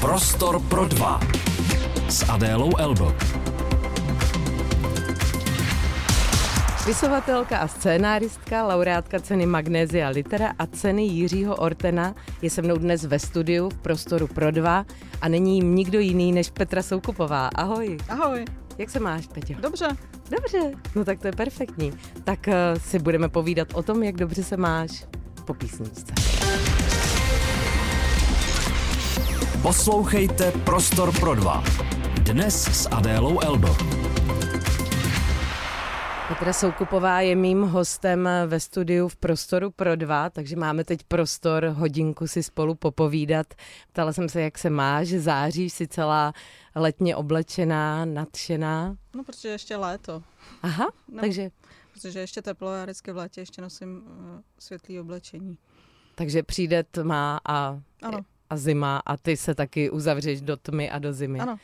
Prostor pro dva s Adélou Elbo. Spisovatelka a scénáristka, laureátka ceny Magnézia Litera a ceny Jiřího Ortena je se mnou dnes ve studiu v Prostoru pro dva a není jim nikdo jiný než Petra Soukupová. Ahoj. Ahoj. Jak se máš, Peťo? Dobře. Dobře, no tak to je perfektní. Tak uh, si budeme povídat o tom, jak dobře se máš po písničce. Poslouchejte Prostor pro dva. Dnes s Adélou Elbo. Petra Soukupová je mým hostem ve studiu v Prostoru pro dva, takže máme teď prostor hodinku si spolu popovídat. Ptala jsem se, jak se máš, záříš si celá letně oblečená, nadšená. No, protože ještě léto. Aha, No. takže, Protože ještě teplo, já vždycky v létě ještě nosím uh, světlý oblečení. takže přijde tma a, Ano, a zima a ty se taky uzavřeš do tmy a do zimy. ano.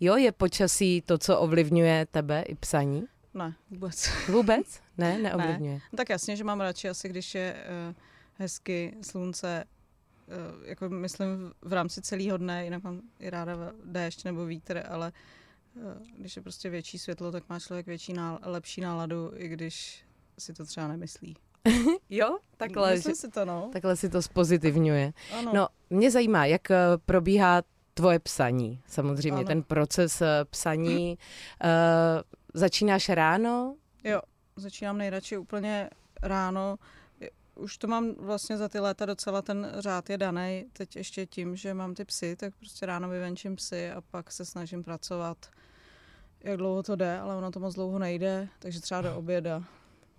Jo, je počasí to, co ovlivňuje tebe i psaní? Ne, vůbec. Vůbec? Ne, neovlivňuje. No, tak jasně, že mám radši asi, když je uh, hezky slunce, uh, jako myslím v- rámci celého dne, jinak mám i ráda déšť nebo vítr, ale uh, když je prostě větší světlo, tak má člověk větší nál- lepší náladu, i když si to třeba nemyslí. Jo, takhle, že, Myslím si to, no. takhle si to spozitivňuje. Ano. No, mě zajímá, jak eh, probíhá tvoje psaní. Samozřejmě Ano. ten proces eh, psaní. Uh, začínáš ráno? Jo, začínám nejradši úplně ráno. Už to mám vlastně za ty léta docela ten řád je daný. Teď ještě tím, že mám ty psy, tak prostě ráno vyvenčím psy a pak se snažím pracovat. Jak dlouho to jde, ale ono to moc dlouho nejde, takže třeba do oběda.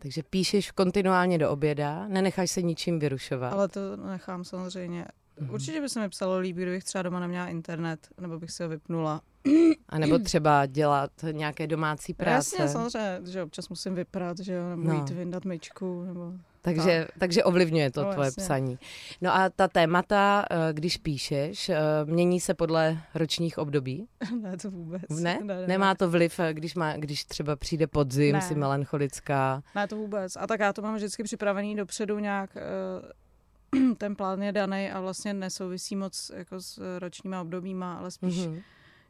Takže píšeš kontinuálně do oběda, nenecháš se ničím vyrušovat. Ale to nechám samozřejmě. Mhm. Určitě by se mi psalo líbí, kdybych třeba doma neměla internet, nebo bych si ho vypnula. A nebo třeba dělat nějaké domácí práce. Jasně, samozřejmě, že občas musím vyprat, že jo, nebo no. jít vyndat myčku, nebo Takže, takže ovlivňuje to No, tvoje jasně. psaní. No a ta témata, eh, když píšeš, eh, mění se podle ročních období? ne, to vůbec. Ne? Nemá to vliv, eh, když, má, když třeba přijde podzim, Ne. si melancholická. Ne, to vůbec. A tak já to mám vždycky připravený dopředu nějak, ten plán je daný a vlastně nesouvisí moc jako s ročníma obdobíma, ale spíš, mm-hmm.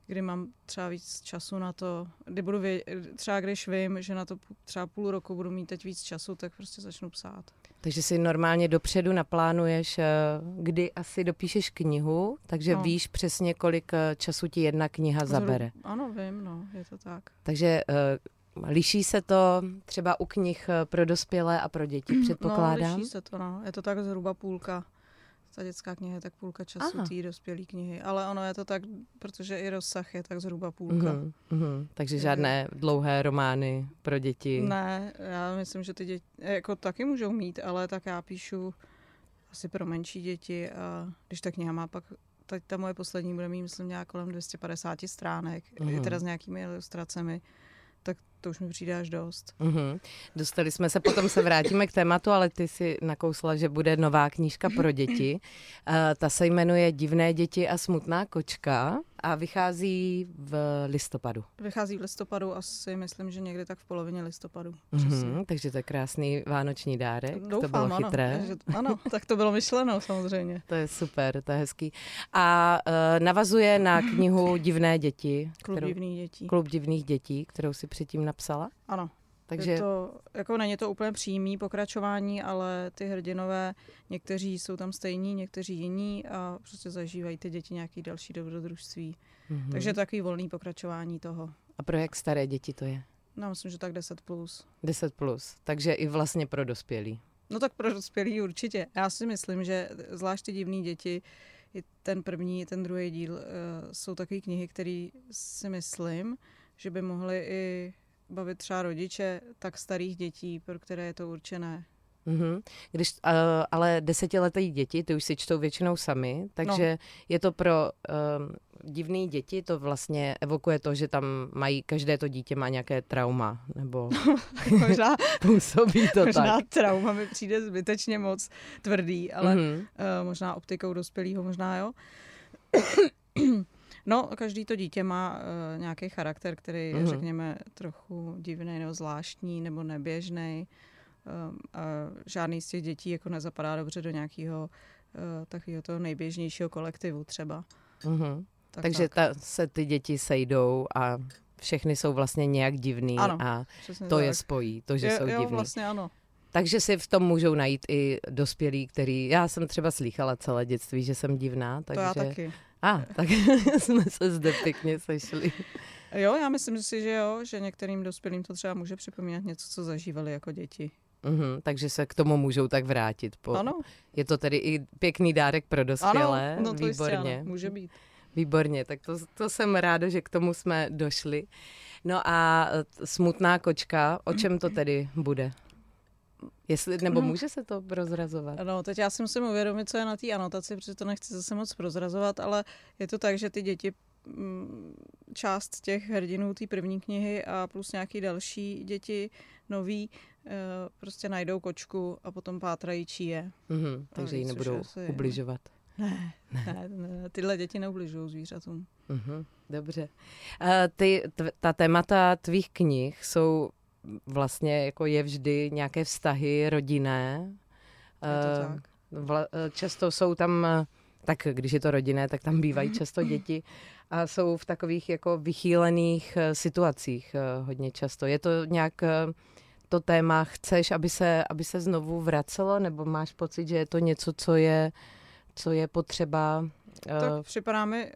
Kdy mám třeba víc času na to, kdy budu vě- třeba když vím, že na to třeba půl roku budu mít teď víc času, tak prostě začnu psát. Takže si normálně dopředu naplánuješ, eh, kdy asi dopíšeš knihu, takže No. víš přesně, kolik eh, času ti jedna kniha zabere. Ano, vím, no, je to tak. Takže eh, liší se to třeba u knih pro dospělé a pro děti, No, předpokládám? liší se to, no. Je to tak zhruba půlka. Ta dětská kniha je tak půlka času Aha. té dospělé knihy. Ale ono je to tak, protože i rozsah je tak zhruba půlka. Mhm, mhm. Takže žádné dlouhé romány pro děti. Ne, já myslím, že ty děti jako taky můžou mít, ale tak já píšu asi pro menší děti a když ta kniha má pak, teď ta moje poslední bude mít, myslím, nějak kolem 250 stránek, Mhm. mm. teda s nějakými ilustracemi, tak to už mi přijde až dost. Mhm. Dostali jsme se, potom se vrátíme k tématu, ale ty si nakousla, že bude nová knížka pro děti. Uh, ta se jmenuje Divné děti a smutná kočka a vychází v listopadu. Vychází v listopadu asi, myslím, že někdy tak v polovině listopadu. Mhm, takže to je krásný vánoční dárek. to Doufám, bylo ano, chytré. že, ano, tak to bylo myšleno samozřejmě. To je super, to je hezký. A uh, navazuje na knihu Divné děti. Klub kterou- divných dětí. Klub divných dětí, kterou si předtím napsala. Ano, Takže Je to, jako není to úplně přímý pokračování, ale ty hrdinové, někteří jsou tam stejní, někteří jiní a prostě zažívají ty děti nějaký další dobrodružství. Mhm. Takže takový volný pokračování toho. A pro jak staré děti to je? No, myslím, že tak 10 plus. 10 plus, takže i vlastně pro dospělí. No tak pro dospělý určitě. Já si myslím, že zvlášť ty divné děti, i ten první, i ten druhý díl, uh, jsou takové knihy, které si myslím, že by mohly i bavit třeba rodiče tak starých dětí, pro které je to určené. Mhm. Když, uh, ale desetileté děti, ty už si čtou většinou sami, takže no. je to pro um, divné děti, to vlastně evokuje to, že tam mají, každé to dítě má nějaké trauma, nebo Možná působí to možná tak. trauma mi přijde zbytečně moc tvrdý, ale Mhm. uh, možná optikou dospělého, možná jo. No, každý to dítě má uh, nějaký charakter, který je, Mhm. řekněme, trochu divný nebo zvláštní nebo neběžný. Um, a žádný z těch dětí jako nezapadá dobře do nějakého uh, takového toho nejběžnějšího kolektivu třeba. Mhm. Tak, Takže tak. ta, se ty děti sejdou a všechny jsou vlastně nějak divný Ano, a to tak. je spojí, to, že jo, jsou jo, divný. vlastně ano. Takže si v tom můžou najít i dospělí, který, já jsem třeba slýchala celé dětství, že jsem divná, takže... To já taky. A, tak jsme se zde pěkně sešli. Jo, já myslím si, že jo, že některým dospělým to třeba může připomínat něco, co zažívali jako děti. Mhm, takže se k tomu můžou tak vrátit. Po, Ano, Je to tedy i pěkný dárek pro dospělé. ano, no to jistě Výborně. ano, může být. Výborně, tak to, to jsem ráda, že k tomu jsme došli. No a smutná kočka, o čem to tedy bude? Jestli, nebo No. může se to prozrazovat? Ano, teď já si musím uvědomit, co je na té anotaci, protože to nechci zase moc prozrazovat, ale je to tak, že ty děti, mm, část těch hrdinů té první knihy a plus nějaký další děti nový, eh, prostě najdou kočku a potom pátrají, čí je. Mhm, takže už nebudou asi- ubližovat. Ne, ne, ne, tyhle děti neubližují zvířatům. Mhm, dobře. E, ty, tv, ta témata tvých knih jsou vlastně, jako je vždy nějaké vztahy rodinné. Je E, tak. Vla, e, často jsou tam, e, tak když je to rodinné, tak tam bývají často děti a jsou v takových jako vychýlených situacích hodně často. Je to nějak to téma, chceš, aby se, aby se znovu vracelo, nebo máš pocit, že je to něco, co je, co je potřeba Tak připadá mi,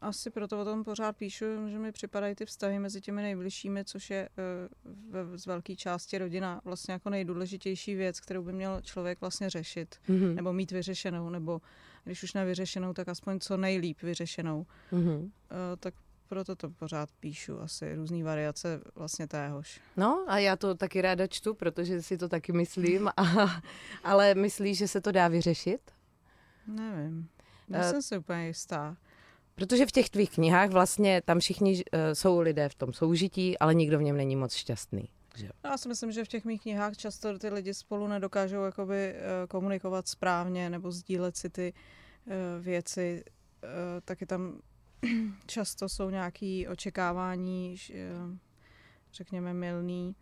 asi proto o tom pořád píšu, že mi připadají ty vztahy mezi těmi nejbližšími, což je eh, ve, z velké části rodina vlastně jako nejdůležitější věc, kterou by měl člověk vlastně řešit, mhm, nebo mít vyřešenou, nebo když už nevyřešenou, tak aspoň co nejlíp vyřešenou. mhm. Eh, tak proto to pořád píšu, asi různé variace vlastně téhož. No a já to taky ráda čtu, protože si to taky myslím, a, ale myslíš, že se to dá vyřešit? Nevím. Eh, Nejsem si úplně jistá. Protože v těch tvých knihách vlastně tam všichni uh, jsou lidé v tom soužití, ale nikdo v něm není moc šťastný. Že? jo? Já si myslím, že v těch mých knihách často ty lidi spolu nedokážou jakoby eh, komunikovat správně nebo sdílet si ty eh, věci. Eh, Taky tam často jsou nějaké očekávání, eh, řekněme, milný.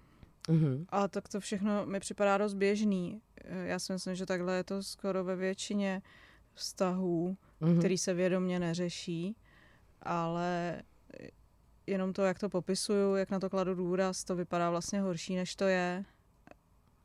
Mhm. A tak to všechno mi připadá dost běžný. Eh, Já si myslím, že takhle je to skoro ve většině vztahů, Mhm. který se vědomě neřeší, ale jenom to, jak to popisuju, jak na to kladu důraz, to vypadá vlastně horší, než to je.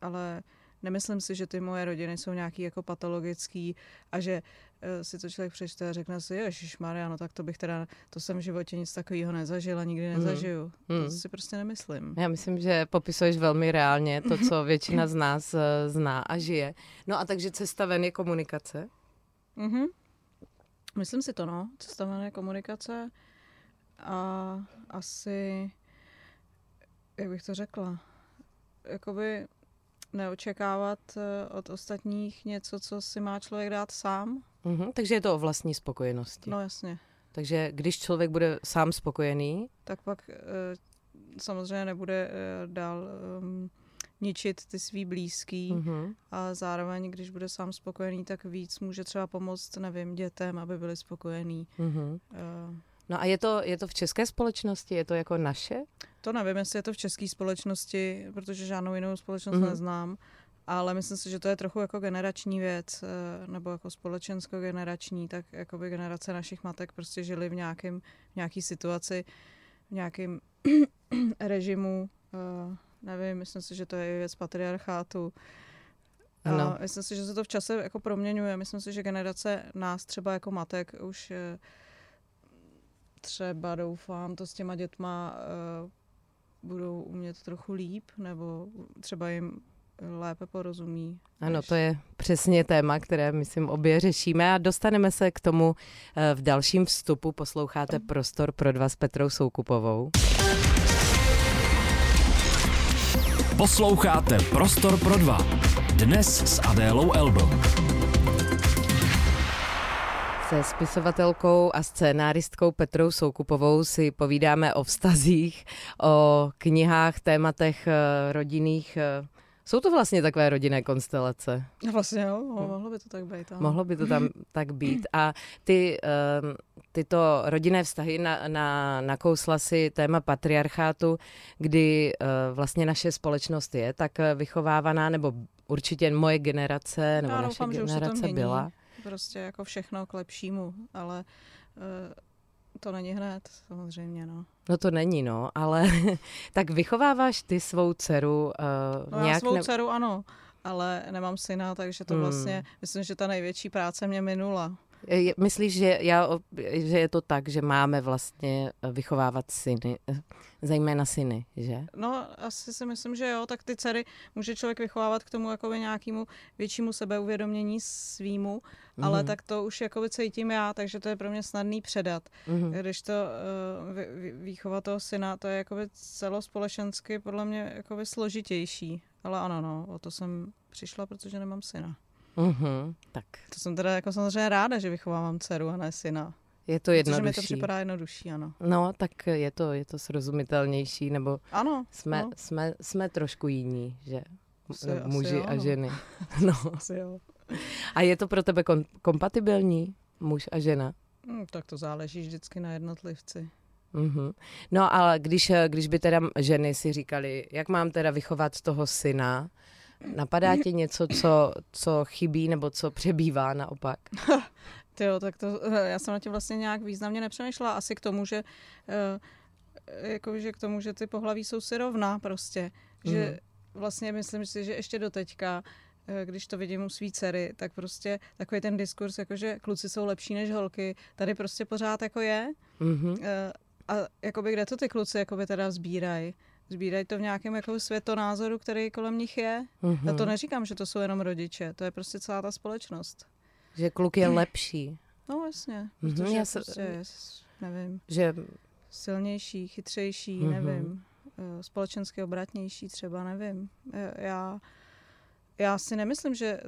Ale nemyslím si, že ty moje rodiny jsou nějaký jako patologický a že eh, si to člověk přečte a řekne si, Ježíš Maria, no tak to bych teda, to jsem v životě nic takového nezažil a nikdy Mhm. nezažiju. Mhm. To si prostě nemyslím. Já myslím, že popisuješ velmi reálně to, co většina z nás eh, zná a žije. No a takže cesta ven je komunikace? Mhm. Myslím si to, no. Cestavené komunikace a asi, jak bych to řekla, jakoby neočekávat eh, od ostatních něco, co si má člověk dát sám. Mhm. Takže je to o vlastní spokojenosti. No jasně. Takže když člověk bude sám spokojený, Tak pak eh, samozřejmě nebude eh, dál um, ničit ty svý blízký mhm. a zároveň, když bude sám spokojený, tak víc může třeba pomoct, nevím, dětem, aby byli spokojení. Mhm. Eh, No a je to, je to v české společnosti? Je to jako naše? To nevím, jestli je to v české společnosti, protože žádnou jinou společnost Mhm. mm-hmm. neznám, ale myslím si, že to je trochu jako generační věc, eh, nebo jako společensko-generační, tak jako by generace našich matek prostě žili v nějakém, v nějaký situaci, v nějakém režimu, eh, nevím, myslím si, že to je věc patriarchátu. A Ano. myslím si, že se to v čase jako proměňuje. Myslím si, že generace nás třeba jako matek už eh, třeba doufám to s těma dětma uh, budou umět trochu líp, nebo třeba jim lépe porozumí. Ano, to je přesně téma, které, myslím, obě řešíme a dostaneme se k tomu eh, v dalším vstupu. Posloucháte Prostor pro dva s Petrou Soukupovou. Posloucháte Prostor pro dva. Dnes s Adélou Elbl. Se spisovatelkou a scénáristkou Petrou Soukupovou si povídáme o vztazích, o knihách, tématech eh, rodinných. eh, Jsou to vlastně takové rodinné konstelace. No Vlastně jo, mo- mohlo by to tak být. ano. Mohlo by to tam tak být. A ty, um, tyto rodinné vztahy na, na, nakousla si téma patriarchátu, kdy uh, vlastně naše společnost je tak eh, vychovávaná, nebo určitě moje generace, nebo Já naše doufám, že už generace byla. prostě jako všechno k lepšímu, ale uh, to není hned, samozřejmě, no. No to není, no, ale tak vychováváš ty svou dceru uh, no nějak... Já svou ne... dceru ano, ale nemám syna, takže to hmm. vlastně, myslím, že ta největší práce mě minula. Myslíš, že, já, že je to tak, že máme vlastně vychovávat syny, zejména syny, že? No, asi si myslím, že jo, tak ty dcery může člověk vychovávat k tomu jakoby nějakému většímu sebeuvědomění svýmu, mm-hmm. ale tak to už jakoby cítím já, takže to je pro mě snadný předat. Mm-hmm. Když to uh, výchova toho syna, to je jakoby celospolečensky podle mě jakoby složitější. Ale ano, no, o to jsem přišla, protože nemám syna. Mm-hmm, tak. To jsem teda jako samozřejmě ráda, že vychovávám dceru a ne syna. Je to jednodušší. Protože mi to připadá jednodušší, ano. No, tak je to, je to srozumitelnější, nebo ano, jsme, no. jsme, jsme trošku jiní, že asi, muži asi jo, a ženy. No. Asi jo. A je to pro tebe kom- kompatibilní, muž a žena? Hmm, tak to záleží vždycky na jednotlivci. Mm-hmm. No ale když, když by teda ženy si říkali, jak mám teda vychovat toho syna, napadá ti něco, co, co chybí nebo co přebývá naopak? jo, tak to, já jsem na tím vlastně nějak významně nepřemýšlela. Asi k tomu, že jako, že k tomu, že ty pohlaví jsou si rovná prostě. Že mm. vlastně myslím si, že ještě do teďka když to vidím u svý dcery, tak prostě takový ten diskurs, jako že kluci jsou lepší než holky, tady prostě pořád jako je. Mm-hmm. A jakoby kde to ty kluci jakoby teda sbírají? Sbírají to v nějakém jako světonázoru, který kolem nich je. Mm-hmm. Já to neříkám, že to jsou jenom rodiče, to je prostě celá ta společnost. Že kluk je lepší. No jasně, mm-hmm. protože já se, prostě je, nevím, že... silnější, chytřejší, mm-hmm. nevím, eh, společensky obratnější třeba, nevím. Eh, já, já si nemyslím, že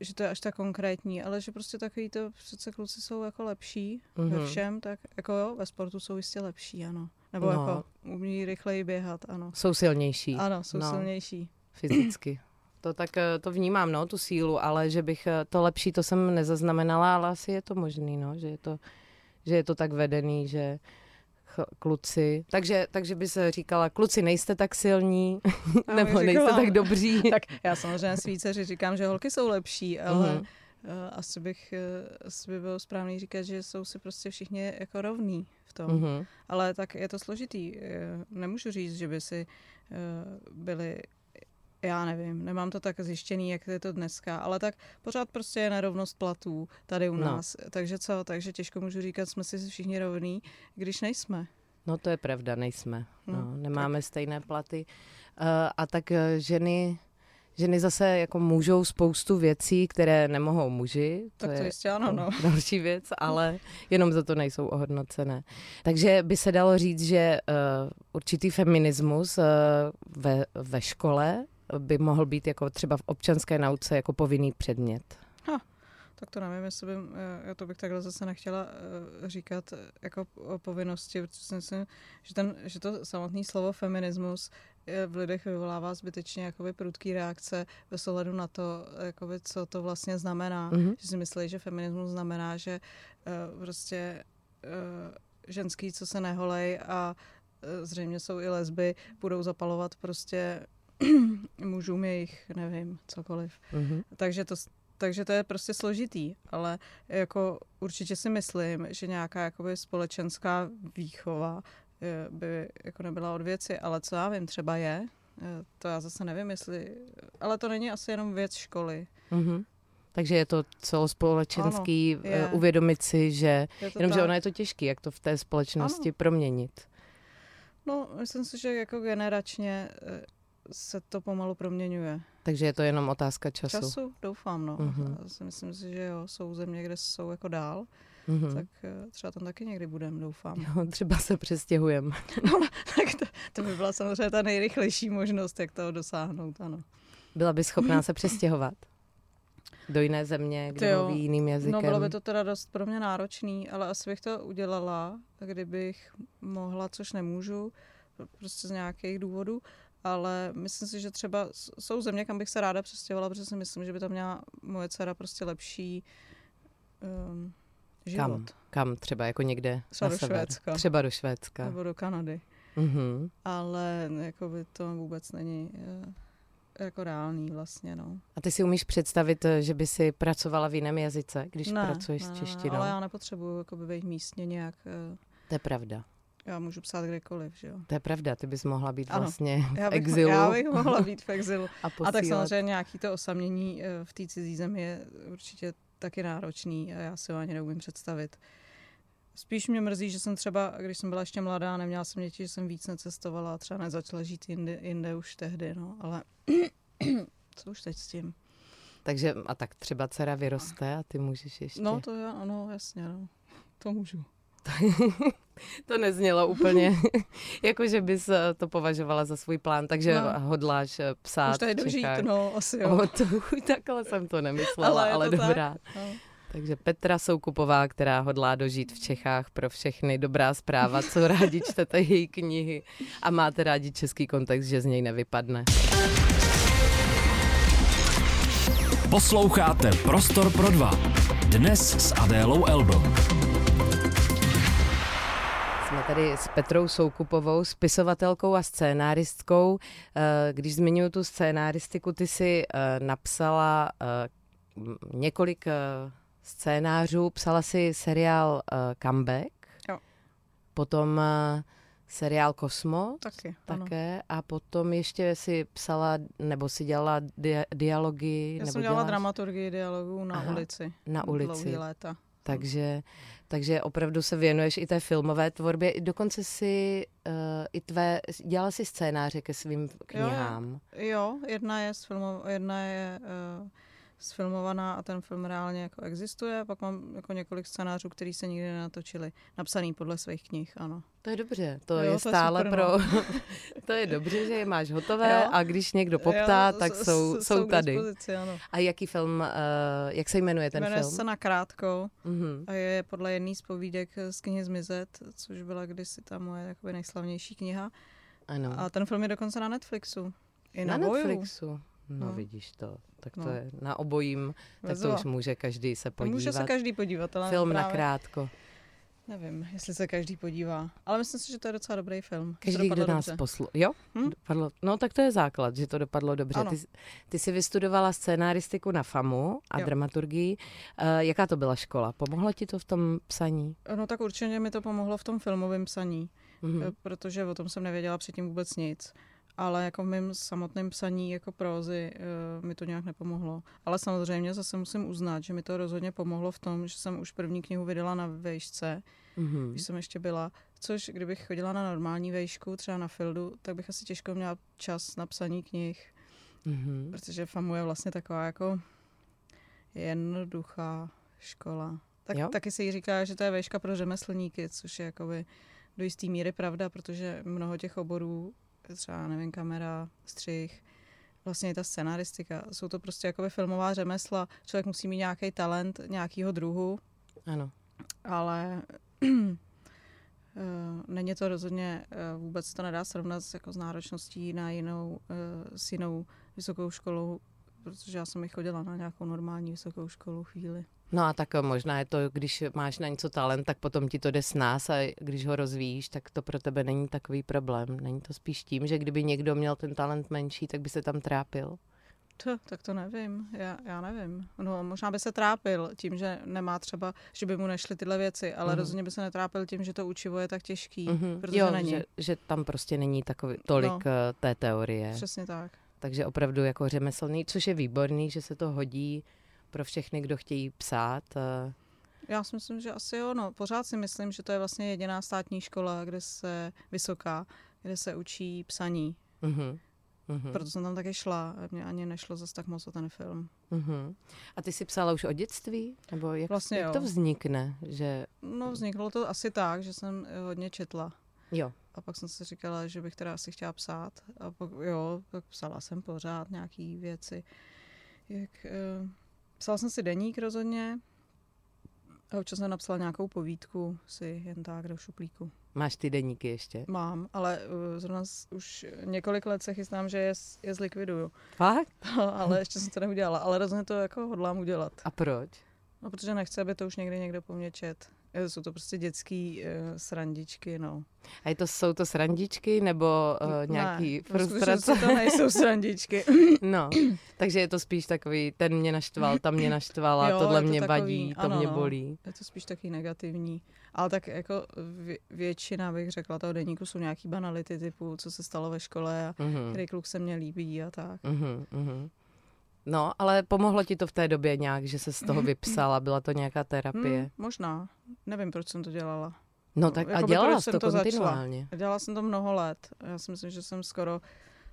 že to je až tak konkrétní, ale že prostě takový to přece kluci jsou jako lepší mm-hmm. ve mhm. všem, tak jako jo, ve sportu jsou jistě lepší, ano. Nebo no. jako umí rychleji běhat, ano. Jsou silnější. Ano, jsou no. silnější. Fyzicky. To tak eh, to vnímám, no, tu sílu, ale že bych eh, to lepší, to jsem nezaznamenala, ale asi je to možný, no, že je to, že je to tak vedený, že kluci. Takže, takže by se říkala, kluci nejste tak silní, no, nebo nejste tak dobří. tak já samozřejmě svíceři říkám, že holky jsou lepší, ale uh-huh. Uh, asi bych uh, asi by bylo správný říkat, že jsou si prostě všichni jako rovní v tom. Uh-huh. Ale tak je to složitý. Uh, nemůžu říct, že by si byli já nevím, nemám to tak zjištěný, jak je to dneska, ale tak pořád prostě je nerovnost platů tady u no. nás. Takže co, takže těžko můžu říkat, jsme si všichni rovní, když nejsme. No to je pravda, nejsme. No, no, nemáme tak. stejné platy. Uh, a tak eh, ženy ženy zase jako můžou spoustu věcí, které nemohou muži. To tak to je jistě ano, no. Další věc, ale jenom za to nejsou ohodnocené. Takže by se dalo říct, že uh, určitý feminismus uh, ve, ve škole by mohl být jako třeba v občanské nauce jako povinný předmět. Ha, tak to nevím, jestli bym, já to bych takhle zase nechtěla říkat jako o povinnosti, protože si myslím, že, ten, že to samotné slovo feminismus v lidech vyvolává zbytečně jakoby prudký reakce bez ohledu na to, jakoby, co to vlastně znamená. Mm-hmm. Že si myslí, že feminismus znamená, že uh, prostě uh, ženský, co se neholej a uh, zřejmě jsou i lesby, budou zapalovat prostě mužům jejich, nevím, cokoliv. Mm-hmm. Takže to, takže to je prostě složitý, ale jako určitě si myslím, že nějaká jakoby společenská výchova eh, by jako nebyla od věci, ale co já vím, třeba je, eh, to já zase nevím, jestli, ale to není asi jenom věc školy. Mm-hmm. Takže je to celospolečenský ano, je. uvědomit si, že jenomže ono je to těžké, jak to v té společnosti ano. proměnit. No, myslím si, že jako generačně eh, se to pomalu proměňuje. Takže je to jenom otázka času? Času, doufám, no. Uh-huh. Myslím si, že jo, jsou země, kde jsou jako dál, uh-huh. tak eh, třeba tam taky někdy budem, doufám. Jo, třeba se přestěhujeme. no, tak to, to by byla samozřejmě ta nejrychlejší možnost, jak toho dosáhnout, ano. Byla by schopná se přestěhovat? Do jiné země, kde jo, mluví jiným jazykem? No bylo by to teda dost pro mě náročný, ale asi bych to udělala, kdybych mohla, což nemůžu, prostě z nějakých důvodů ale myslím si, že třeba jsou země, kam bych se ráda přestěhovala, protože si myslím, že by tam měla moje dcera prostě lepší um, život. Kam? Kam třeba jako někde třeba na do sever. Švédska. Třeba do Švédska. Nebo do Kanady. Mm-hmm. Ale jako by to vůbec není uh, jako reálný vlastně, no. A ty si umíš představit, eh, že by si pracovala v jiném jazyce, když ne, pracuješ ne, s češtinou? ale já nepotřebuju jakoby být místně nějak, eh, To je pravda. já můžu psát kdekoliv, že jo. To je pravda, ty bys mohla být Ano, vlastně Já v bych, exilu já bych mohla být v exilu. a A posílat. tak samozřejmě nějaký to osamění eh, v té cizí zemi je určitě taky náročný a já si ho ani neumím představit. Spíš mě mrzí, že jsem třeba, když jsem byla ještě mladá, neměla jsem děti, že jsem víc necestovala a třeba nezačala žít jinde, jinde už tehdy, no, ale co už teď s tím? Takže a tak třeba dcera vyroste a ty můžeš ještě. No to je, ano, jasně, no. To můžu. To neznělo úplně, jako že bys eh, to považovala za svůj plán, takže No. hodláš eh, psát už tady dožít, Čechách. no, asi jo. O, to, takhle jsem to nemyslela, ale, Ale to tak. dobrá. No. Takže Petra Soukupová, která hodlá dožít v Čechách pro všechny. Dobrá zpráva, co rádi čtete její knihy a máte rádi český kontext, že z něj nevypadne. Posloucháte Prostor pro dva. Dnes s Adélou Elbl. Tady s Petrou Soukupovou, spisovatelkou a scénáristkou. Eh, Když zmiňuji tu scénáristiku, ty si eh, napsala eh, několik scénářů, psala si seriál Comeback, Jo. potom seriál Kosmos, Taky, ano. také a potom ještě si psala nebo si dělala dia- dialogy Já nebo jsem dělala děláš dramaturgii dialogů na Aha, ulici. na ulici. Dlouhý léta. Takže, takže opravdu se věnuješ i té filmové tvorbě. Dokonce si uh, i tvé, dělala si scénáře ke svým knihám. Jo, jedna je, sfilmo, jedna je uh, sfilmovaná a ten film reálně jako existuje. Pak mám jako několik scénářů, který se nikdy nenatočili. Napsaný podle svých knih, ano. To je dobře, to Jo, je to je stále super, pro... no. to je dobře, že je máš hotové Jo. a když někdo poptá, Jo, tak jsou, s- jsou tady. dispozici, ano. A jaký film, uh, jak se jmenuje ten Jmenuje film? se na krátko Mhm. a je podle jedné z povídek z knihy Zmizet, což byla kdysi ta moje jakoby nejslavnější kniha. Ano. A ten film je dokonce na Netflixu. I na na. Netflixu. No, No. vidíš to. Tak to No. je na obojím, tak to Vezva. už může každý se podívat. Může se každý podívat, ale Film právě, na krátko. Nevím, jestli se každý podívá. Ale myslím si, že to je docela dobrý film. Každý, kdo nás poslu... Jo? Hm? Dopadlo... No tak to je základ, že to dopadlo dobře. Ano. Ty, ty jsi vystudovala scénáristiku na FAMu a Jo. dramaturgii. Uh, jaká to byla škola? Pomohlo ti to v tom psaní? No tak určitě mi to pomohlo v tom filmovém psaní, Mhm. eh, protože o tom jsem nevěděla předtím vůbec nic. Ale jako v mém samotném psaní jako prózy eh, mi to nějak nepomohlo. Ale samozřejmě zase musím uznat, že mi to rozhodně pomohlo v tom, že jsem už první knihu vydala na vejšce, Mhm. když jsem ještě byla. Což kdybych chodila na normální vejšku, třeba na Fildu, tak bych asi těžko měla čas na psaní knih. Mhm. Protože FAMU je vlastně taková jako jednoduchá škola. Tak, Jo? taky se jí říká, že to je veška pro řemeslníky, což je jakoby do jisté míry pravda, protože mnoho těch oborů, třeba nevím, kamera, střih, vlastně i ta scenaristika, jsou to prostě jakoby filmová řemesla. Člověk musí mít nějaký talent nějakého druhu, Ano. ale eh, není to rozhodně, eh, vůbec to nedá srovnat s, jako s náročností na jinou, eh, s jinou vysokou školou, protože já jsem i chodila na nějakou normální vysokou školu chvíli. No a tak možná je to, když máš na něco talent, tak potom ti to jde s nás a když ho rozvíjíš, tak to pro tebe není takový problém. Není to spíš tím, že kdyby někdo měl ten talent menší, tak by se tam trápil? To, tak to nevím, já, já nevím. No, možná by se trápil tím, že nemá třeba, že by mu nešly tyhle věci, ale Mhm. rozhodně by se netrápil tím, že to učivo je tak těžký, Mhm. protože jo, není. Že, že tam prostě není takový, tolik No. no. té teorie. Přesně tak. Takže opravdu jako řemeslný, což je výborný, že se to hodí pro všechny, kdo chtějí psát. eh, Já si myslím, že asi jo. No, pořád si myslím, že to je vlastně jediná státní škola, kde se vysoká, kde se učí psaní. mhm, mhm, Proto jsem tam taky šla. a Mě ani nešlo zase tak moc o ten film. mhm. A ty jsi psala už od dětství? Nebo jak, Vlastně jak jo. to vznikne? Že... No, vzniklo to asi tak, že jsem eh, hodně četla. Jo. A pak jsem si říkala, že bych teda asi chtěla psát. A pak, jo, tak psala jsem pořád nějaký věci. Jak, uh, psala jsem si deník rozhodně. A občas jsem napsala nějakou povídku si jen tak do šuplíku. Máš ty deníky ještě? Mám, ale uh, zrovna už několik let se chystám, že je, je zlikviduju. Fakt? ale ještě jsem to neudělala. Ale rozhodně to jako hodlám udělat. A proč? No, protože nechce, aby to už někdy někdo po mně čet. Eh, Jsou to prostě dětský uh, srandičky, no. A je to, jsou to srandičky nebo uh, nějaký ne, frustrace? to nejsou srandičky. no, takže je to spíš takový, ten mě naštval, tam mě naštvala, Jo, tohle to mě takový, vadí, to ano, mě no. bolí. Je to spíš taky negativní. Ale tak jako vě- většina, bych řekla, toho deníku jsou nějaký banality typu, co se stalo ve škole a Mhm. který kluk se mně líbí a tak. Mhm, mhm. No, ale pomohlo ti to v té době nějak, že se z toho vypsala, byla to nějaká terapie? Hmm, možná. Nevím, proč jsem to dělala. No tak a jakoby dělala proč jsi jsem to to začala? kontinuálně. Dělala jsem to mnoho let. Já si myslím, že jsem skoro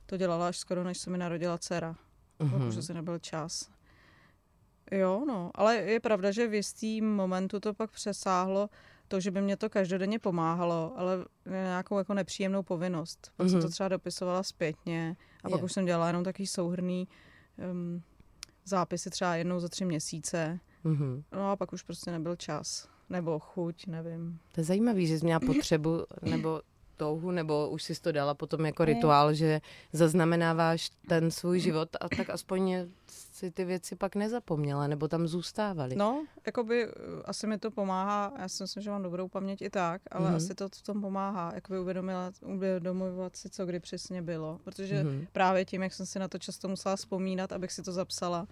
to dělala až skoro, než se mi narodila dcera. Mhm. Mm-hmm. Protože se nebyl čas. Jo, no, ale je pravda, že v jistým momentu to pak přesáhlo to, že by mě to každodenně pomáhalo, ale nějakou jako nepříjemnou povinnost. Pak mm-hmm. jsem Mhm. to třeba dopisovala zpětně a pak Je. už jsem dělala jenom takový souhrný um, zápisy třeba jednou za tři měsíce. Mhm. No a pak už prostě nebyl čas. Nebo chuť, nevím. To je zajímavý, že jsi měla potřebu nebo touhu, nebo už jsi to dala potom jako rituál, že zaznamenáváš ten svůj život a tak aspoň si ty věci pak nezapomněla, nebo tam zůstávaly. No, jakoby uh, asi mi to pomáhá, já si myslím, že mám dobrou paměť i tak, ale Mhm. mm-hmm. asi to v tom pomáhá, jakoby uvědomila, uvědomovat si, co kdy přesně bylo. Protože mm-hmm. Mhm. právě tím, jak jsem si na to často musela vzpomínat, abych si to zapsala,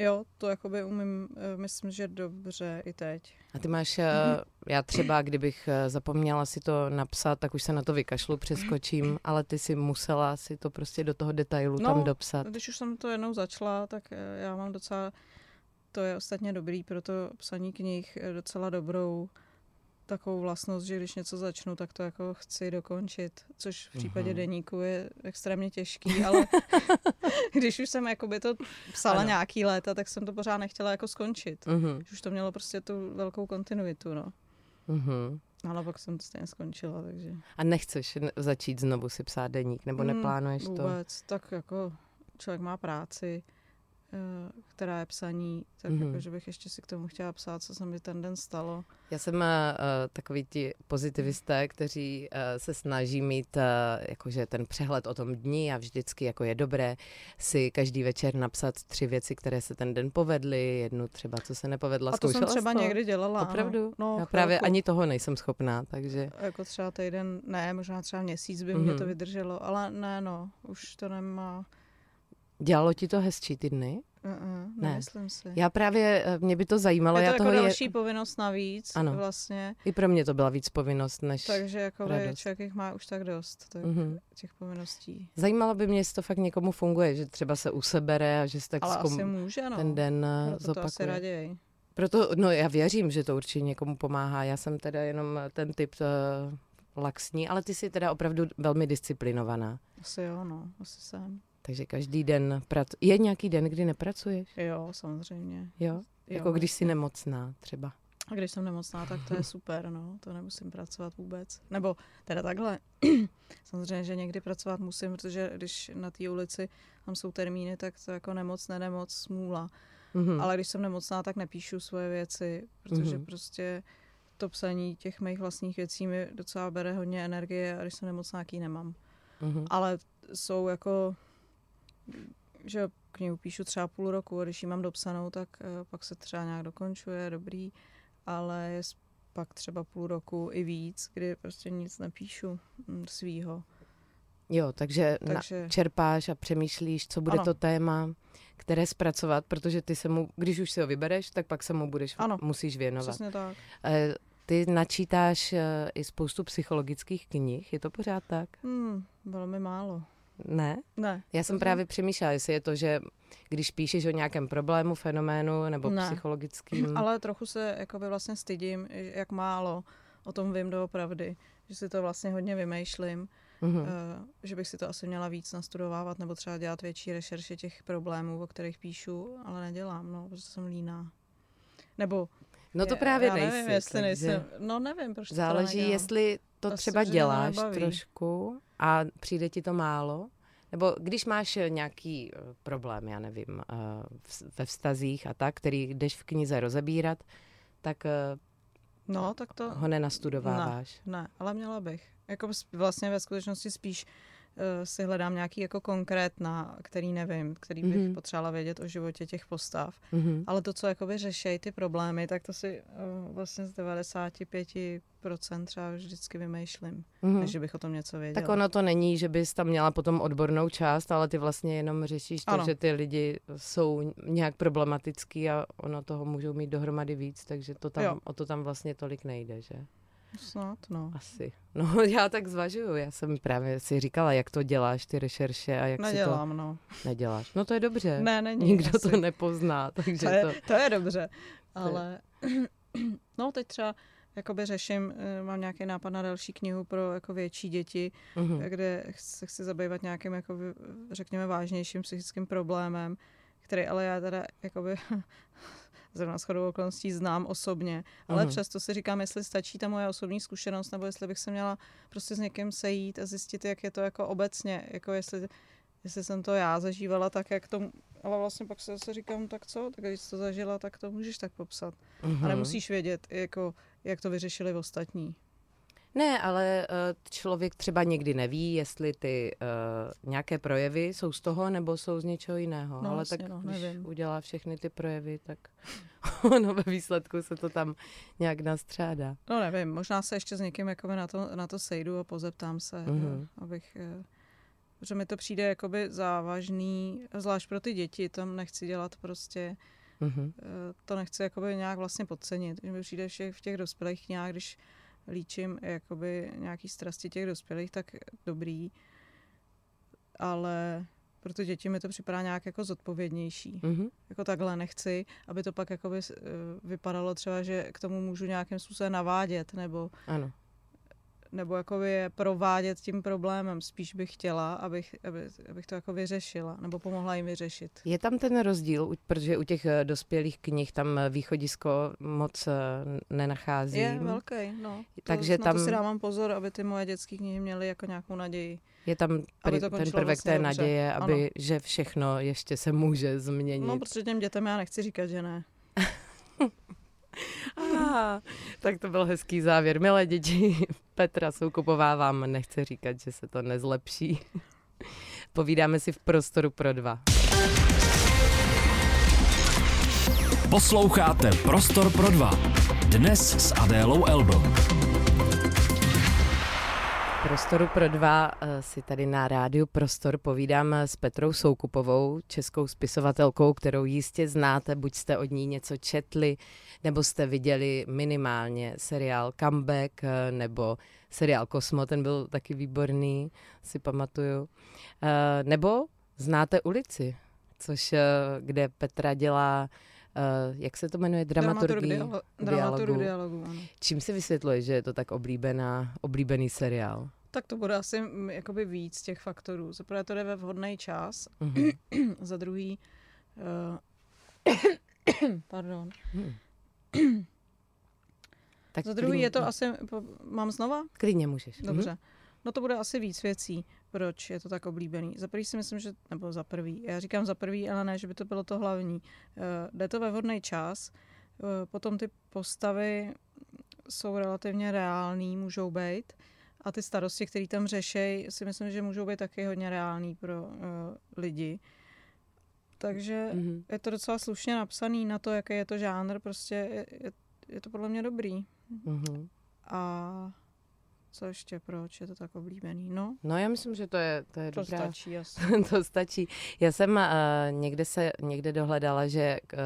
jo, to jakoby umím, eh, myslím, že dobře i teď. A ty máš, eh, já třeba, kdybych eh, zapomněla si to napsat, tak už se na to vykašlu, přeskočím, ale ty si musela si to prostě do toho detailu No, tam dopsat. Když už jsem to jednou začala, tak já mám docela, to je ostatně dobrý, proto psaní knih docela dobrou takovou vlastnost, že když něco začnu, tak to jako chci dokončit, což v případě Mhm. deníku je extrémně těžký, ale když už jsem jakoby to psala Ano. nějaký léta, tak jsem to pořád nechtěla jako skončit. Že Už to mělo prostě tu velkou kontinuitu, no. mhm. Ale pak jsem to stejně skončila, takže... A nechceš začít znovu si psát deník, nebo Mm, neplánuješ to? Vůbec, tak jako člověk má práci, která je psaní, tak Mhm. mm-hmm. jako, že bych ještě si k tomu chtěla psát, co se mi ten den stalo. Já jsem uh, takový ti pozitivisté, kteří uh, se snaží mít uh, jakože ten přehled o tom dni a vždycky jako je dobré si každý večer napsat tři věci, které se ten den povedly, jednu třeba, co se nepovedla. A to jsem třeba to? někdy dělala. Opravdu? No, Já právě chvilku. ani toho nejsem schopná, takže... Jako třeba týden, ne, možná třeba měsíc by Mhm. mě to vydrželo, ale ne, no, už to nemá, Dělalo ti to hezčí ty dny? uh-uh, Ne. nemyslím si. Já právě, eh, mě by to zajímalo, je to já jako toho další povinnost navíc Ano. vlastně, I pro mě to byla víc povinnost, než... takže jako člověk jich má už tak dost, tak Mhm. těch povinností. Zajímalo by mě, jestli to fakt někomu funguje, že třeba se usebere a že si tak ale zkom... asi může, no. ten den eh, Proto to asi zopakuje. raději. Proto, no já věřím, že to určitě někomu pomáhá. Já jsem teda jenom ten typ uh, laxní, ale ty jsi teda opravdu velmi disciplinovaná. Asi jo, no, asi jsem. Takže každý den prac... Je nějaký den, kdy nepracuješ? Jo, samozřejmě. Jo? Jo, Jako když jsi nemocná třeba. A když jsem nemocná, tak to je super, no. To nemusím pracovat vůbec. Nebo teda takhle. Samozřejmě, že někdy pracovat musím, protože když na té ulici tam jsou termíny, tak to jako nemoc, nenemoc, smůla. Mhm. Ale když jsem nemocná, tak nepíšu svoje věci, protože Mhm. prostě to psaní těch mých vlastních věcí mi docela bere hodně energie a když jsem nemocná, tak ji nemám. Mhm. Ale jsou jako, že knihu píšu třeba půl roku a když ji mám dopsanou, tak eh, pak se třeba nějak dokončuje, dobrý, ale je pak třeba půl roku i víc, kdy prostě nic nepíšu mm, svýho. Jo, takže, takže... Takže čerpáš a přemýšlíš, co bude Ano. to téma, které zpracovat, protože ty se mu, když už si ho vybereš, tak pak se mu budeš, Ano. musíš věnovat. přesně tak. Eh, Ty načítáš eh, i spoustu psychologických knih, je to pořád tak? Hmm, velmi málo. Ne? Ne. Já jsem právě přemýšlela, jestli je to, že když píšeš o nějakém problému, fenoménu nebo Ne. psychologickým. Ale trochu se jakoby vlastně stydím, jak málo o tom vím doopravdy. Že si to vlastně hodně vymýšlím, Mhm. uh, že bych si to asi měla víc nastudovávat nebo třeba dělat větší rešerše těch problémů, o kterých píšu, ale nedělám, no, protože jsem líná. Nebo No to je- právě já nejsi. nevím, jestli nejsem, no nevím, proč to Záleží, nedělám. jestli to Asi, třeba děláš trošku a přijde ti to málo. Nebo když máš eh, nějaký eh, problém, já nevím, eh, ve vztazích a tak, který jdeš v knize rozebírat, tak No, tak to ho nenastudováváš. ne, ale měla bych. Jako vlastně ve skutečnosti spíš si hledám nějaký jako konkrétna, který nevím, který bych Mhm. potřebovala vědět o životě těch postav. Mhm. Ale to, co jakoby řešejí ty problémy, tak to si uh, vlastně z 95% třeba vždycky vymýšlím, Mhm. než že bych o tom něco věděla. Tak ono to není, že bys tam měla potom odbornou část, ale ty vlastně jenom řešíš to, Ano. že ty lidi jsou nějak problematický a ono toho můžou mít dohromady víc, takže to tam, Jo. o to tam vlastně tolik nejde, že? Snad, no. Asi. No já tak zvažuju, já jsem právě si říkala, jak to děláš, ty rešerše a jak Nedělám, no. si to neděláš. No to je dobře. Ne, není. Nikdo asi. to nepozná, takže to, je, to... to je dobře, ale no teď třeba jakoby řeším, eh, mám nějaký nápad na další knihu pro jako větší děti, Mhm. kde se chci zabývat nějakým, jako, řekněme, vážnějším psychickým problémem, který ale já teda jakoby zrovna shodou okolností znám osobně, ale Mhm. přesto si říkám, jestli stačí ta moje osobní zkušenost, nebo jestli bych se měla prostě s někým sejít a zjistit, jak je to jako obecně, jako jestli, jestli jsem to já zažívala tak, jak to, ale vlastně pak se zase říkám, tak co, tak když jsi to zažila, tak to můžeš tak popsat. A Mhm. nemusíš vědět, jako, jak to vyřešili ostatní. Ne, ale uh, člověk třeba někdy neví, jestli ty uh, nějaké projevy jsou z toho nebo jsou z něčeho jiného. No, ale jasně, tak no, když nevím. udělá všechny ty projevy, tak ono ve výsledku se to tam nějak nastřádá. No nevím, možná se ještě s někým jako na to, na to sejdu a pozeptám se, Mhm. mm-hmm. abych... eh, Protože mi to přijde jakoby závažný, zvlášť pro ty děti, tam nechci dělat prostě, Mhm. eh, to nechci jakoby nějak vlastně podcenit. Že mi přijde že v těch dospělých nějak, když líčím jakoby nějaký strasti těch dospělých, tak dobrý, ale pro ty děti mi to připadá nějak jako zodpovědnější. Mhm. Jako takhle nechci, aby to pak jakoby eh, vypadalo třeba, že k tomu můžu nějakým způsobem navádět, nebo Ano. Nebo jakoby je provádět tím problémem. Spíš bych chtěla, abych, aby, abych to jako vyřešila, nebo pomohla jim vyřešit. Je tam ten rozdíl, protože u těch eh, dospělých knih tam eh, východisko moc eh, nenacházím. Je velký, no. To, Takže tam- to si dávám pozor, aby ty moje dětské knihy měly jako nějakou naději. Je tam to ten prvek vlastně té dobře. naděje, Ano. aby, že všechno ještě se může změnit. No, protože těm dětem já nechci říkat, že ne. Ah, tak to byl hezký závěr. Milé děti, Petra Soukupová vám nechce říkat, že se to nezlepší. Povídáme si v prostoru pro dva. Posloucháte Prostor pro dva. Dnes s Adélou Elbl. Prostoru pro dva eh, si tady na rádiu Prostor povídám s Petrou Soukupovou, českou spisovatelkou, kterou jistě znáte, buď jste od ní něco četli, nebo jste viděli minimálně seriál Comeback, eh, nebo seriál Kosmo, ten byl taky výborný, si pamatuju. Eh, Nebo znáte ulici, což eh, kde Petra dělá, eh, jak se to jmenuje, dramaturgii dialo- dramaturg dialogu. dialogu. ano. Čím si vysvětluje, že je to tak oblíbená, oblíbený seriál? Tak to bude asi mm, jakoby víc těch faktorů. Za prvé to jde ve vhodný čas, Mhm. za druhý uh, pardon. Tak Za druhý klidně- je to asi, po- mám znova? Klidně můžeš. Dobře. No to bude asi víc věcí, proč je to tak oblíbený. Za prvý si myslím, že, nebo za prvý, já říkám za prvý, ale ne, že by to bylo to hlavní. Uh, jde to ve vhodný čas, uh, potom ty postavy jsou relativně reální, můžou být a ty starosti, které tam řešejí, si myslím, že můžou být taky hodně reální pro uh, lidi. Takže Mhm. je to docela slušně napsaný na to, jaký je to žánr, prostě je, je, je to podle mě dobrý. Mhm. A co ještě, proč je to tak oblíbený? No, No já myslím, že to je, to je to dobrá. stačí to stačí. Já jsem uh, někde se někde dohledala, že uh,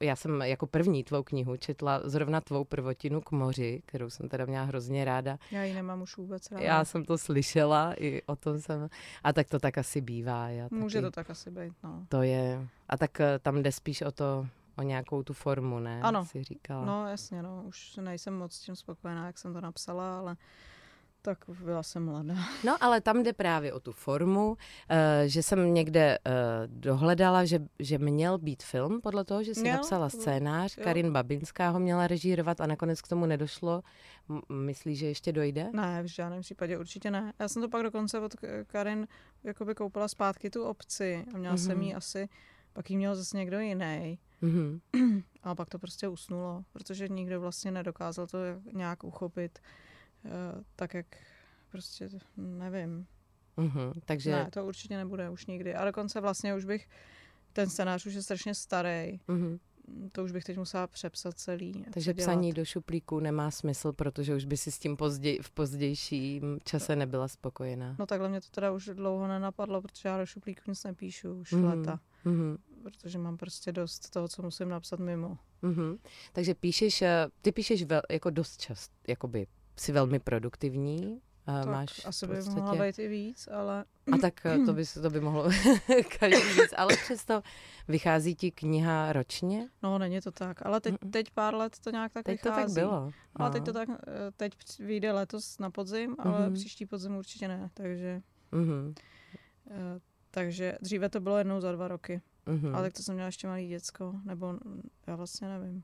já jsem jako první tvou knihu četla zrovna tvou prvotinu k moři, kterou jsem teda měla hrozně ráda. Já ji nemám už vůbec ráda. Já jsem to slyšela, i o tom jsem. A tak to tak asi bývá. Já Může taky, to tak asi být, no. To je. A tak uh, tam jde spíš o to, o nějakou tu formu, ne? Ano. Si říkala. No jasně, no, už nejsem moc s tím spokojená, jak jsem to napsala, ale tak byla jsem mladá. No, ale tam jde právě o tu formu, eh, že jsem někde eh, dohledala, že, že měl být film podle toho, že si Měl, napsala scénář, jo. Karin Babinská ho měla režírovat a nakonec k tomu nedošlo. M- myslíš, že ještě dojde? Ne, v žádném případě určitě ne. Já jsem to pak dokonce od Karin jakoby koupila zpátky tu obci a měla mm-hmm. jsem Mhm. ji asi, pak ji měl zase někdo jiný. Mhm. A pak to prostě usnulo, protože nikdo vlastně nedokázal to nějak uchopit, eh, tak jak prostě, nevím. Mhm, takže... Ne, to určitě nebude už nikdy. A dokonce vlastně už bych, ten scénář už je strašně starý, Mhm. to už bych teď musela přepsat celý. Takže předělat. psaní do šuplíku nemá smysl, protože už by si s tím později, v pozdějším čase nebyla spokojená. No takhle mě to teda už dlouho nenapadlo, protože já do šuplíku nic nepíšu už Mhm. léta. Mhm. Protože mám prostě dost toho, co musím napsat mimo. Mhm. Takže píšeš, eh, ty píšeš vel, jako dost čas, jakoby jsi velmi produktivní, a Tak máš asi by podstatě... mohla být i víc, ale A tak eh, to by, se- to by mohlo každý říct, ale přesto vychází ti kniha ročně? no není to tak. Ale teď, teď pár let to nějak tak Teď to vychází. tak bylo. Ale teď no. to tak, eh, teď vyjde letos na podzim, ale Mhm. příští podzim určitě ne, takže, Mhm. eh, takže dříve to bylo jednou za dva roky. Mhm. Ale tak to jsem měla ještě malý děcko, nebo já vlastně nevím.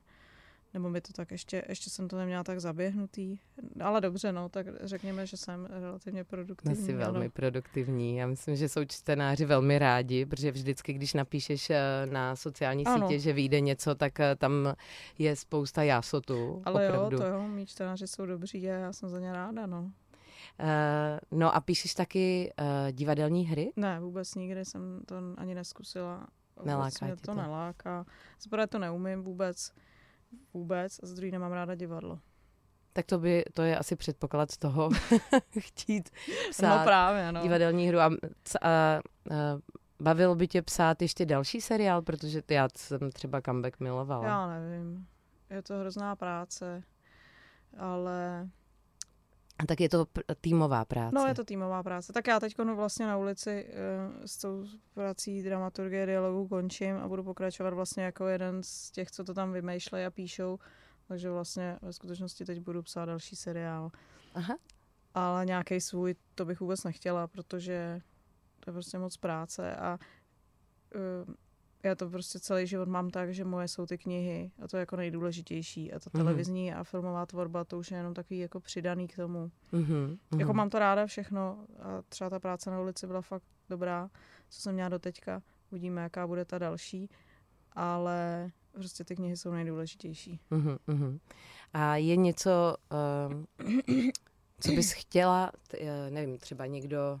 Nebo mi to tak ještě, ještě jsem to neměla tak zaběhnutý. Ale dobře, no, tak řekněme, že jsem relativně produktivní. Jsi velmi ano. produktivní. Já myslím, že jsou čtenáři velmi rádi, protože vždycky, když napíšeš eh, na sociální Ano. sítě, že vyjde něco, tak eh, tam je spousta jásotu. Ale opravdu. jo, to jo, mý čtenáři jsou dobří a já jsem za ně ráda, no. Eh, no a píšeš taky uh, divadelní hry? Ne, vůbec nikdy jsem to ani neskusila. Vůbec Neláká tě to, to? neláká. Z prvé to neumím vůbec, vůbec, a z druhé nemám ráda divadlo. Tak to, by, to je asi předpoklad toho chtít psát no právě, no. divadelní hru. A, a, a bavilo by tě psát ještě další seriál, protože ty, já jsem třeba comeback milovala. Já nevím. Je to hrozná práce, ale tak je to týmová práce. no je to týmová práce. Tak já teď vlastně na ulici uh, s tou prací dramaturgie dialogu končím a budu pokračovat vlastně jako jeden z těch, co to tam vymýšlejí a píšou. Takže vlastně ve skutečnosti teď budu psát další seriál. Aha. Ale nějaký svůj to bych vůbec nechtěla, protože to je prostě moc práce a uh, já to prostě celý život mám tak, že moje jsou ty knihy a to je jako nejdůležitější a ta Mhm. televizní a filmová tvorba to už je jenom takový jako přidaný k tomu. Mhm, Jako mhm. mám to ráda všechno a třeba ta práce na ulici byla fakt dobrá, co jsem měla do teďka. Uvidíme, jaká bude ta další, ale prostě ty knihy jsou nejdůležitější. Mhm, mhm. A je něco, um, co bys chtěla, t- eh, nevím, třeba někdo,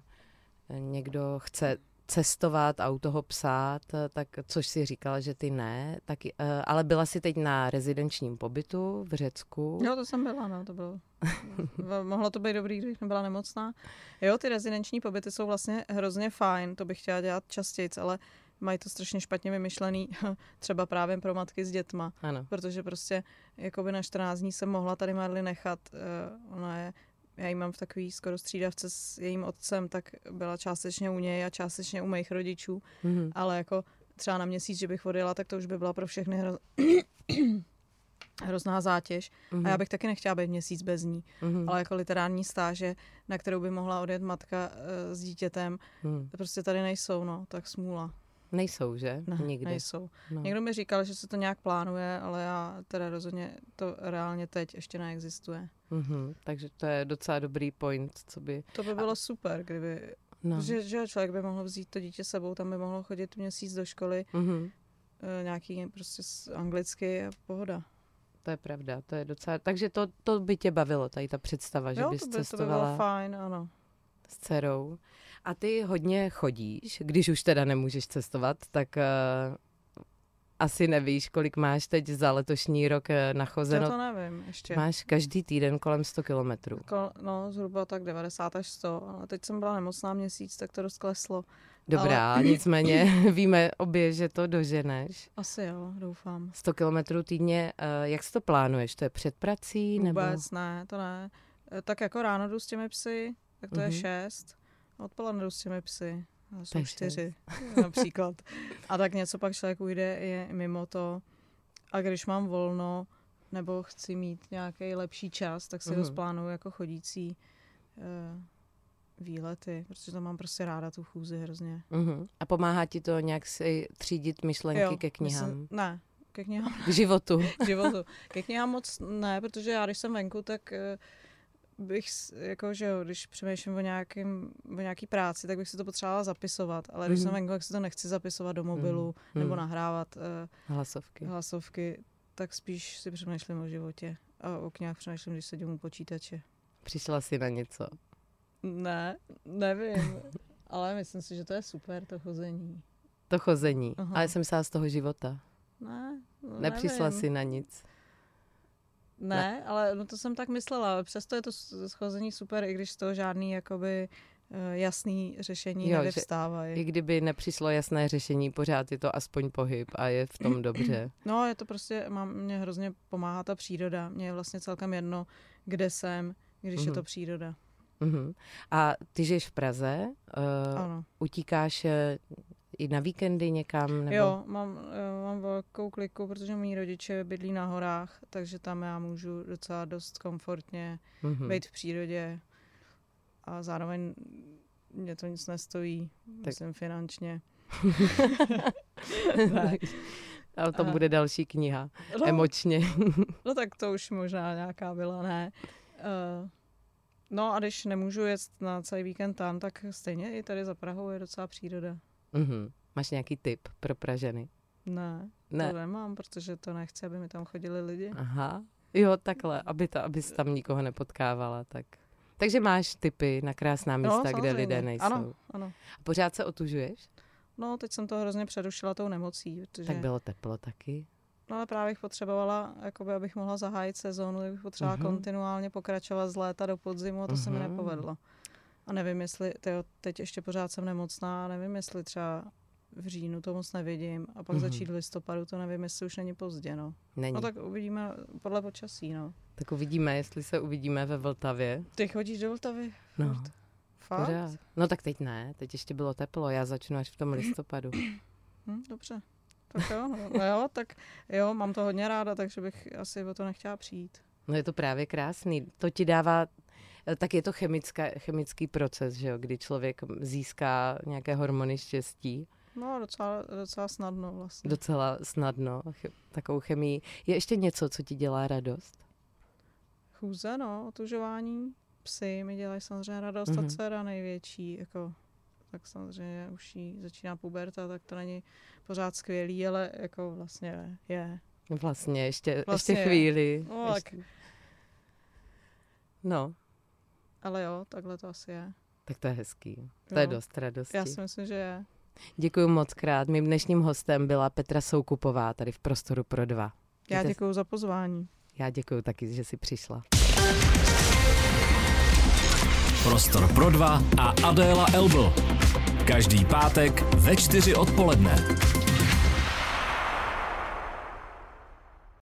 někdo chce cestovat a u toho psát, eh, tak což si říkala, že ty ne, tak, eh, ale byla jsi teď na rezidenčním pobytu v Řecku. Jo, to jsem byla, no, to bylo. Mohlo to být dobrý, když jsem byla nemocná. Jo, ty rezidenční pobyty jsou vlastně hrozně fajn, to bych chtěla dělat častěji, ale mají to strašně špatně vymyšlený, třeba právě pro matky s dětma, Ano. protože prostě jakoby na 14 dní jsem mohla tady Marli nechat, uh, ona je já ji mám v takový skoro střídavce s jejím otcem, tak byla částečně u něj a částečně u mých rodičů, Mhm. ale jako třeba na měsíc, že bych odjela, tak to už by byla pro všechny hro... hrozná zátěž. Mhm. A já bych taky nechtěla být měsíc bez ní, Mhm. ale jako literární stáže, na kterou by mohla odjet matka uh, s dítětem, Mhm. prostě tady nejsou, no, tak smůla. Nejsou, že? Ne, Nikdy. nejsou. No. Někdo mi říkal, že se to nějak plánuje, ale já teda rozhodně to reálně teď ještě neexistuje. Mhm. Takže to je docela dobrý point, co by... To by bylo super, kdyby, No. že, že člověk by mohl vzít to dítě sebou, tam by mohlo chodit měsíc do školy, Mhm. eh, nějaký prostě s- anglicky a pohoda. To je pravda, to je docela... Takže to, to by tě bavilo, tady ta představa, že jo, bys to by, to by cestovala bylo fajn, ano. s dcerou. A ty hodně chodíš, když už teda nemůžeš cestovat, tak uh, asi nevíš, kolik máš teď za letošní rok Já nachozeno. to nevím ještě. Máš každý týden kolem 100 kilometrů. No, zhruba tak 90 až 100, ale teď jsem byla nemocná měsíc, tak to dost kleslo. Dobrá, nicméně víme obě, že to doženeš. Asi jo, doufám. 100 kilometrů týdně, uh, jak si to plánuješ? To je před prací? Nebo... Vůbec ne, to ne. E, Tak jako ráno jdu s těmi psy, tak to je Mhm. šest. Odpoledne jdu s těmi psy. Jsou je čtyři například. A tak něco pak člověk ujde je mimo to. A když mám volno, nebo chci mít nějaký lepší čas, tak si Mhm. mm rozplánuju jako chodící uh, výlety, protože to mám prostě ráda tu chůzi hrozně. Uh-huh. A pomáhá ti to nějak si třídit myšlenky Jo, ke knihám? Myslím, ne, ke knihám K životu. k životu. Ke knihám moc ne, protože já, když jsem venku, tak eh, bych, jako, že jo, když přemýšlím o, nějakým, o nějaký práci, tak bych si to potřebovala zapisovat, ale když Mhm. jsem venku, tak si to nechci zapisovat do mobilu Mhm. nebo nahrávat uh, Hlasovky. hlasovky, tak spíš si přemýšlím o životě a o knihách přemýšlím, když sedím u počítače. Přišla si na něco. Ne, nevím. Ale myslím si, že to je super, to chození. To chození. Aha. Ale jsem myslela z toho života. Ne, no Nepřišla nevím. si na nic. Ne, ale no to jsem tak myslela. Přesto je to schození super, i když z toho žádný jakoby eh, jasný řešení Jo, že- nevyvstávají. I kdyby nepřišlo jasné řešení, pořád je to aspoň pohyb a je v tom dobře. No, je to prostě, mám, mě hrozně pomáhá ta příroda. Mně je vlastně celkem jedno, kde jsem, když je Mhm. to příroda. Mhm. A ty žiješ v Praze, uh, Ano. utíkáš eh, i na víkendy někam? Nebo... Jo, mám, eh, mám velkou kliku, protože mý rodiče bydlí na horách, takže tam já můžu docela dost komfortně Mhm. být v přírodě a zároveň mě to nic nestojí, Tak- myslím finančně. A o tom A- bude další kniha. No, Emočně. no tak to už možná nějaká byla, ne. Uh, no a když nemůžu jet na celý víkend tam, tak stejně i tady za Prahou je docela příroda. Mhm. Máš nějaký tip pro Pražany? Ne, Ne. to nemám, protože to nechci, aby mi tam chodili lidi. Aha. Jo, takhle, aby to, abys tam nikoho nepotkávala, tak. Takže máš tipy na krásná místa, kde No, samozřejmě. lidé nejsou. Ano, ano. A pořád se otužuješ? No, teď jsem to hrozně přerušila tou nemocí, protože... Tak bylo teplo taky. No ale právě bych potřebovala, jakoby, abych mohla zahájit sezónu, bych potřebovala Mhm. kontinuálně pokračovat z léta do podzimu a to se mi Mhm. nepovedlo. A nevím, jestli, tyjo, teď ještě pořád jsem nemocná, nevím, jestli třeba v říjnu to moc nevidím a pak Mhm. začít v listopadu, to nevím, jestli už není pozdě, no. Není. No tak uvidíme podle počasí, no. tak uvidíme, jestli se uvidíme ve Vltavě. Ty chodíš do Vltavy? No, Furt? Fakt? pořád. No tak teď ne, teď ještě bylo teplo, já začnu až v tom listopadu. Hm, dobře. Tak jo, no, no jo, tak jo, mám to hodně ráda, takže bych asi o to nechtěla přijít. No je to právě krásný. To ti dává, tak je to chemická, chemický proces, že jo, kdy člověk získá nějaké hormony štěstí No, docela, docela snadno vlastně. docela snadno, ch- takovou chemii. Je ještě něco, co ti dělá radost? Chůze, no, otužování. Psy mi dělají samozřejmě radost Mhm. a dcera největší, jako tak samozřejmě už jí začíná puberta, tak to není pořád skvělý, ale jako vlastně je. Vlastně ještě, Vlastně ještě je. chvíli. No, tak, ještě. no, ale jo, takhle to asi je. tak to je hezký. To je Jo. dost radosti. Já si myslím, že je. Děkuji moc krát. Mým dnešním hostem byla Petra Soukupová tady v Prostoru pro dva. Já děkuji za pozvání. Já děkuji taky, že jsi přišla. Prostor pro dva a Adéla Elbl. Každý pátek ve čtyři odpoledne.